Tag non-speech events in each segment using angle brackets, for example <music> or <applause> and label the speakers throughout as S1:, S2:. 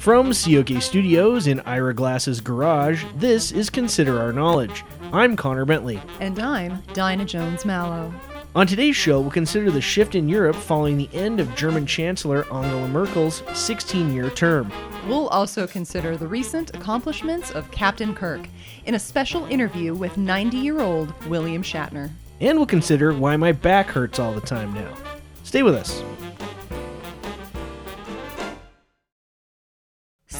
S1: From COK Studios in Ira Glass's garage, this is Consider Our Knowledge. I'm Connor Bentley.
S2: And I'm Dinah Jones Mallow.
S1: On today's show, we'll consider the shift in Europe following the end of German Chancellor Angela Merkel's 16 year term.
S2: We'll also consider the recent accomplishments of Captain Kirk in a special interview with 90 year old William Shatner.
S1: And we'll consider why my back hurts all the time now. Stay with us.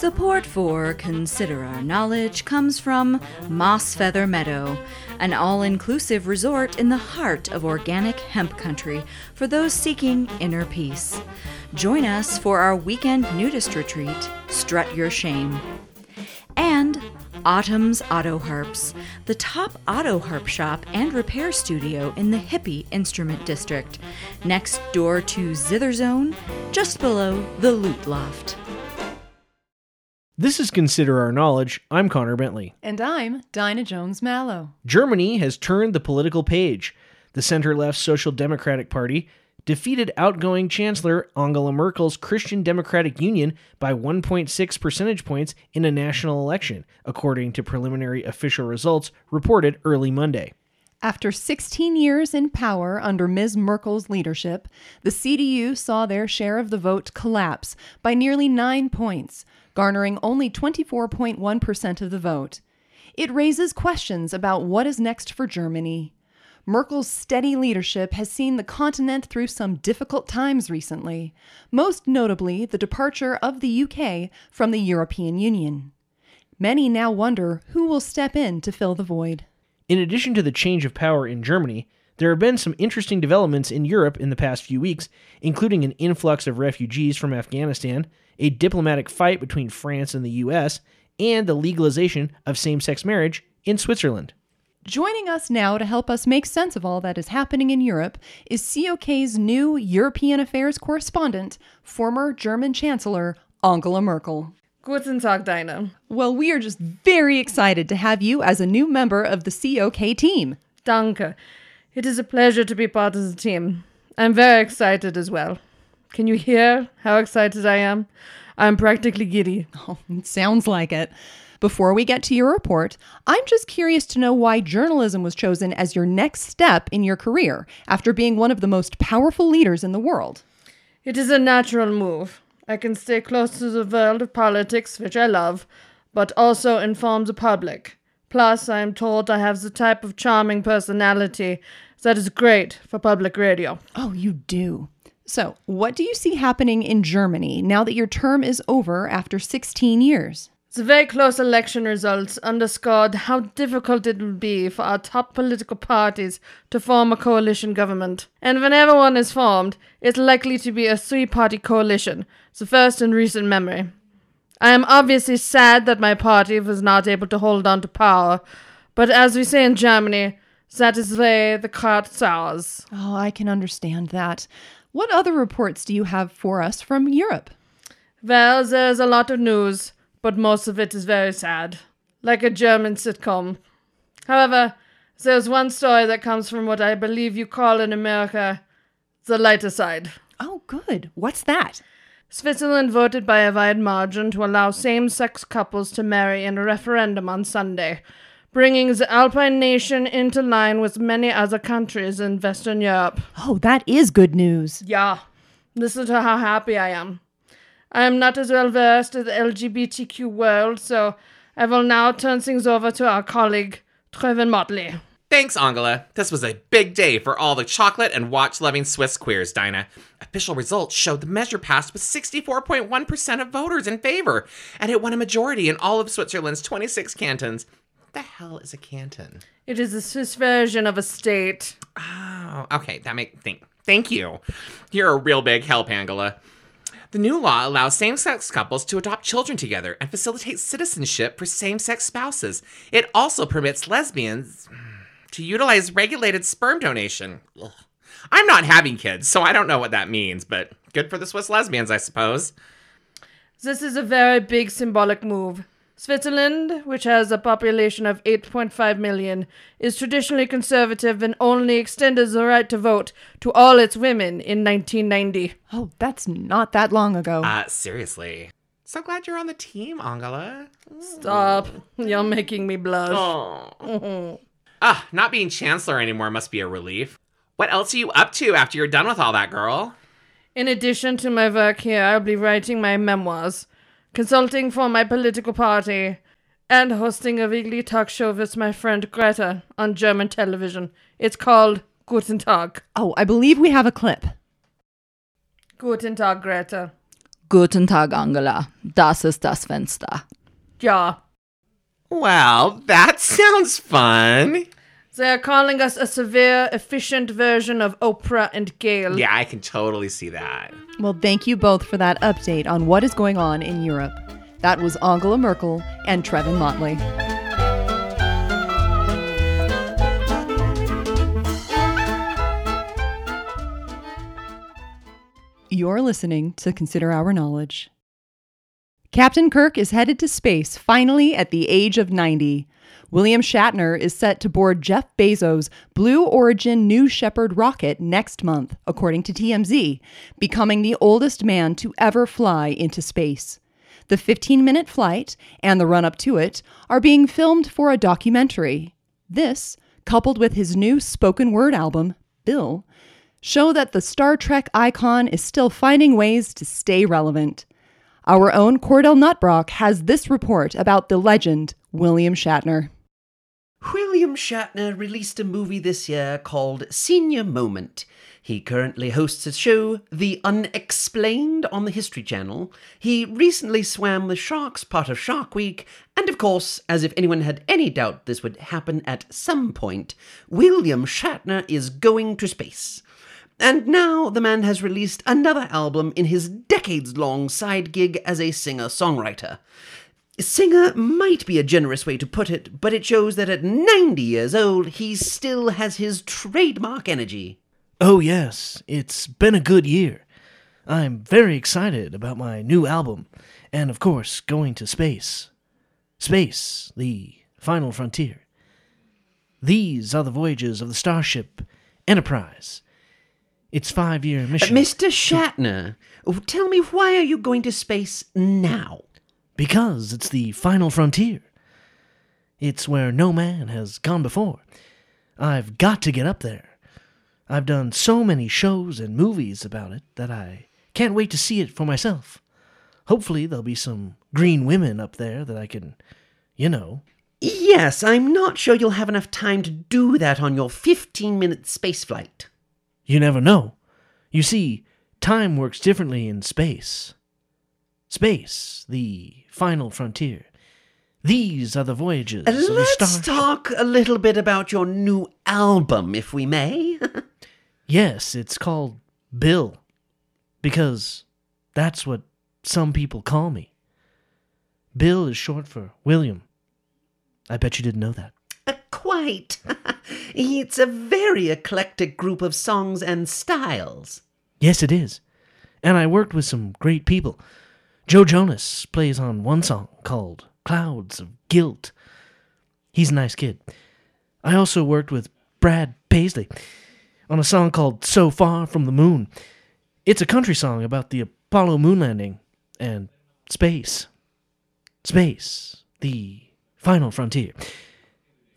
S3: Support for Consider Our Knowledge comes from Moss Feather Meadow, an all inclusive resort in the heart of organic hemp country for those seeking inner peace. Join us for our weekend nudist retreat, Strut Your Shame. And Autumn's Auto Harps, the top auto harp shop and repair studio in the hippie instrument district, next door to Zither Zone, just below the Lute Loft.
S1: This is Consider Our Knowledge. I'm Connor Bentley.
S2: And I'm Dinah Jones Mallow.
S1: Germany has turned the political page. The center left Social Democratic Party defeated outgoing Chancellor Angela Merkel's Christian Democratic Union by 1.6 percentage points in a national election, according to preliminary official results reported early Monday.
S2: After 16 years in power under Ms. Merkel's leadership, the CDU saw their share of the vote collapse by nearly nine points, garnering only 24.1% of the vote. It raises questions about what is next for Germany. Merkel's steady leadership has seen the continent through some difficult times recently, most notably the departure of the UK from the European Union. Many now wonder who will step in to fill the void.
S1: In addition to the change of power in Germany, there have been some interesting developments in Europe in the past few weeks, including an influx of refugees from Afghanistan, a diplomatic fight between France and the US, and the legalization of same sex marriage in Switzerland.
S2: Joining us now to help us make sense of all that is happening in Europe is COK's new European Affairs correspondent, former German Chancellor Angela Merkel.
S4: Guten Tag, Dinah.
S2: Well, we are just very excited to have you as a new member of the COK team.
S4: Danke. It is a pleasure to be part of the team. I'm very excited as well. Can you hear how excited I am? I'm practically giddy.
S2: Oh, it sounds like it. Before we get to your report, I'm just curious to know why journalism was chosen as your next step in your career after being one of the most powerful leaders in the world.
S4: It is a natural move. I can stay close to the world of politics, which I love, but also inform the public. Plus, I am told I have the type of charming personality that is great for public radio.
S2: Oh, you do. So, what do you see happening in Germany now that your term is over after 16 years?
S4: The very close election results underscored how difficult it will be for our top political parties to form a coalition government. And whenever one is formed, it's likely to be a three party coalition, the first in recent memory. I am obviously sad that my party was not able to hold on to power, but as we say in Germany, that is the way the cart sours.
S2: Oh, I can understand that. What other reports do you have for us from Europe?
S4: Well, there's a lot of news, but most of it is very sad, like a German sitcom. However, there's one story that comes from what I believe you call in America the lighter side.
S2: Oh, good. What's that?
S4: Switzerland voted by a wide margin to allow same sex couples to marry in a referendum on Sunday, bringing the Alpine nation into line with many other countries in Western Europe.
S2: Oh, that is good news.
S4: Yeah, listen to how happy I am. I am not as well versed in the LGBTQ world, so I will now turn things over to our colleague, Trevin Motley.
S5: Thanks, Angela. This was a big day for all the chocolate and watch loving Swiss queers, Dinah. Official results showed the measure passed with 64.1% of voters in favor, and it won a majority in all of Switzerland's 26 cantons. What the hell is a canton?
S4: It is a Swiss version of a state.
S5: Oh, okay, that make think. Thank you. You're a real big help, Angela. The new law allows same sex couples to adopt children together and facilitates citizenship for same sex spouses. It also permits lesbians to utilize regulated sperm donation. Ugh. I'm not having kids, so I don't know what that means, but good for the Swiss lesbians, I suppose.
S4: This is a very big symbolic move. Switzerland, which has a population of 8.5 million, is traditionally conservative and only extended the right to vote to all its women in 1990.
S2: Oh, that's not that long ago.
S5: Uh, seriously. So glad you're on the team, Angela.
S4: Stop. You're making me blush.
S5: Oh. <laughs> ah, not being chancellor anymore must be a relief. What else are you up to after you're done with all that, girl?
S4: In addition to my work here, I'll be writing my memoirs, consulting for my political party, and hosting a weekly talk show with my friend Greta on German television. It's called Guten Tag.
S2: Oh, I believe we have a clip.
S4: Guten Tag, Greta.
S3: Guten Tag, Angela. Das ist das Fenster.
S4: Ja.
S5: Well, that sounds fun.
S4: They're calling us a severe, efficient version of Oprah and Gayle.
S5: Yeah, I can totally see that.
S2: Well, thank you both for that update on what is going on in Europe. That was Angela Merkel and Trevin Motley. You're listening to Consider Our Knowledge. Captain Kirk is headed to space finally at the age of 90. William Shatner is set to board Jeff Bezos' Blue Origin New Shepard rocket next month, according to TMZ, becoming the oldest man to ever fly into space. The 15 minute flight and the run up to it are being filmed for a documentary. This, coupled with his new spoken word album, Bill, show that the Star Trek icon is still finding ways to stay relevant. Our own Cordell Nutbrock has this report about the legend, William Shatner.
S6: William Shatner released a movie this year called Senior Moment. He currently hosts a show, The Unexplained, on the History Channel. He recently swam the Sharks part of Shark Week, and of course, as if anyone had any doubt this would happen at some point, William Shatner is going to space. And now the man has released another album in his decades long side gig as a singer songwriter. Singer might be a generous way to put it, but it shows that at 90 years old, he still has his trademark energy.
S1: Oh, yes, it's been a good year. I'm very excited about my new album, and of course, going to space. Space, the final frontier. These are the voyages of the starship Enterprise. Its five year
S6: Uh,
S1: mission.
S6: Mr. Shatner, tell me why are you going to space now?
S1: Because it's the final frontier. It's where no man has gone before. I've got to get up there. I've done so many shows and movies about it that I can't wait to see it for myself. Hopefully, there'll be some green women up there that I can, you know.
S6: Yes, I'm not sure you'll have enough time to do that on your 15 minute space flight.
S1: You never know. You see, time works differently in space. Space, the final frontier. These are the voyages
S6: Uh, Let's
S1: star.
S6: talk a little bit about your new album, if we may. <laughs>
S1: Yes, it's called Bill. Because that's what some people call me. Bill is short for William. I bet you didn't know that.
S6: Quite. <laughs> it's a very eclectic group of songs and styles.
S1: Yes, it is. And I worked with some great people. Joe Jonas plays on one song called Clouds of Guilt. He's a nice kid. I also worked with Brad Paisley on a song called So Far from the Moon. It's a country song about the Apollo moon landing and space. Space, the final frontier.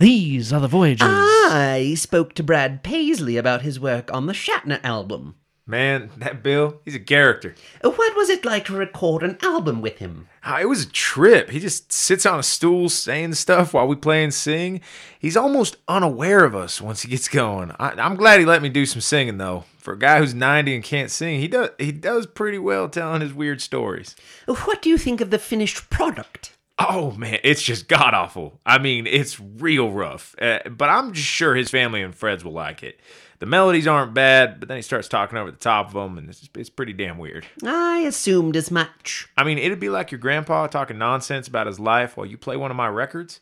S1: These are the voyages.
S6: I spoke to Brad Paisley about his work on the Shatner album.
S7: Man, that Bill, he's a character.
S6: What was it like to record an album with him?
S7: Ah, It was a trip. He just sits on a stool saying stuff while we play and sing. He's almost unaware of us once he gets going. I, I'm glad he let me do some singing though. For a guy who's 90 and can't sing, he does he does pretty well telling his weird stories.
S6: What do you think of the finished product?
S7: Oh man, it's just god awful. I mean, it's real rough. Uh, but I'm just sure his family and friends will like it. The melodies aren't bad, but then he starts talking over the top of them, and it's, it's pretty damn weird.
S6: I assumed as much.
S7: I mean, it'd be like your grandpa talking nonsense about his life while you play one of my records.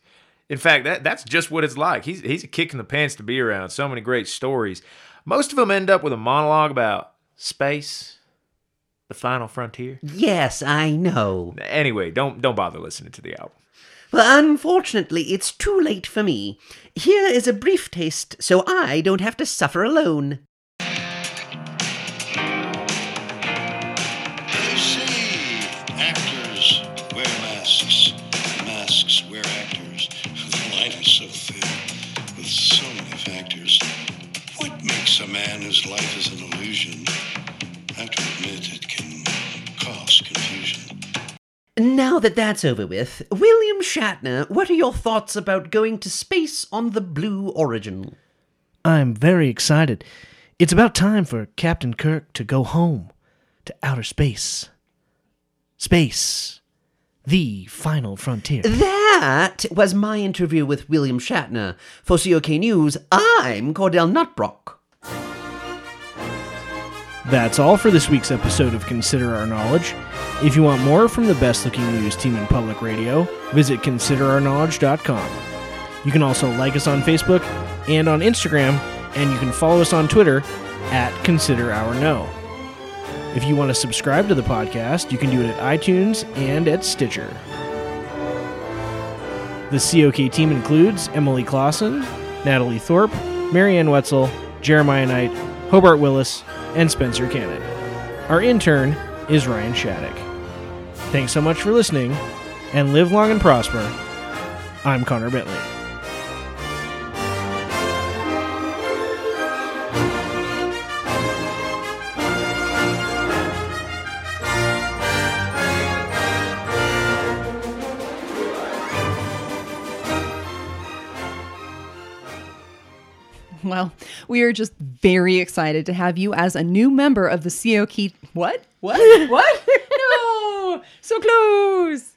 S7: In fact, that that's just what it's like. He's he's a kick in the pants to be around. So many great stories. Most of them end up with a monologue about space, the final frontier.
S6: Yes, I know.
S7: Anyway, don't don't bother listening to the album.
S6: But unfortunately, it's too late for me. Here is a brief taste so I don't have to suffer alone. That that's over with, William Shatner, what are your thoughts about going to space on the Blue Origin?
S1: I'm very excited. It's about time for Captain Kirk to go home to outer space. Space. The final frontier.
S6: That was my interview with William Shatner. For COK News, I'm Cordell Nutbrock.
S1: That's all for this week's episode of Consider Our Knowledge. If you want more from the best looking news team in public radio, visit considerourknowledge.com. You can also like us on Facebook and on Instagram, and you can follow us on Twitter at Consider Our Know. If you want to subscribe to the podcast, you can do it at iTunes and at Stitcher. The COK team includes Emily Clausen, Natalie Thorpe, Marianne Wetzel, Jeremiah Knight, Hobart Willis, and Spencer Cannon. Our intern is Ryan Shattuck. Thanks so much for listening, and live long and prosper. I'm Connor Bentley.
S2: Well, we are just very excited to have you as a new member of the COK. What? What? <laughs> what? no! So close!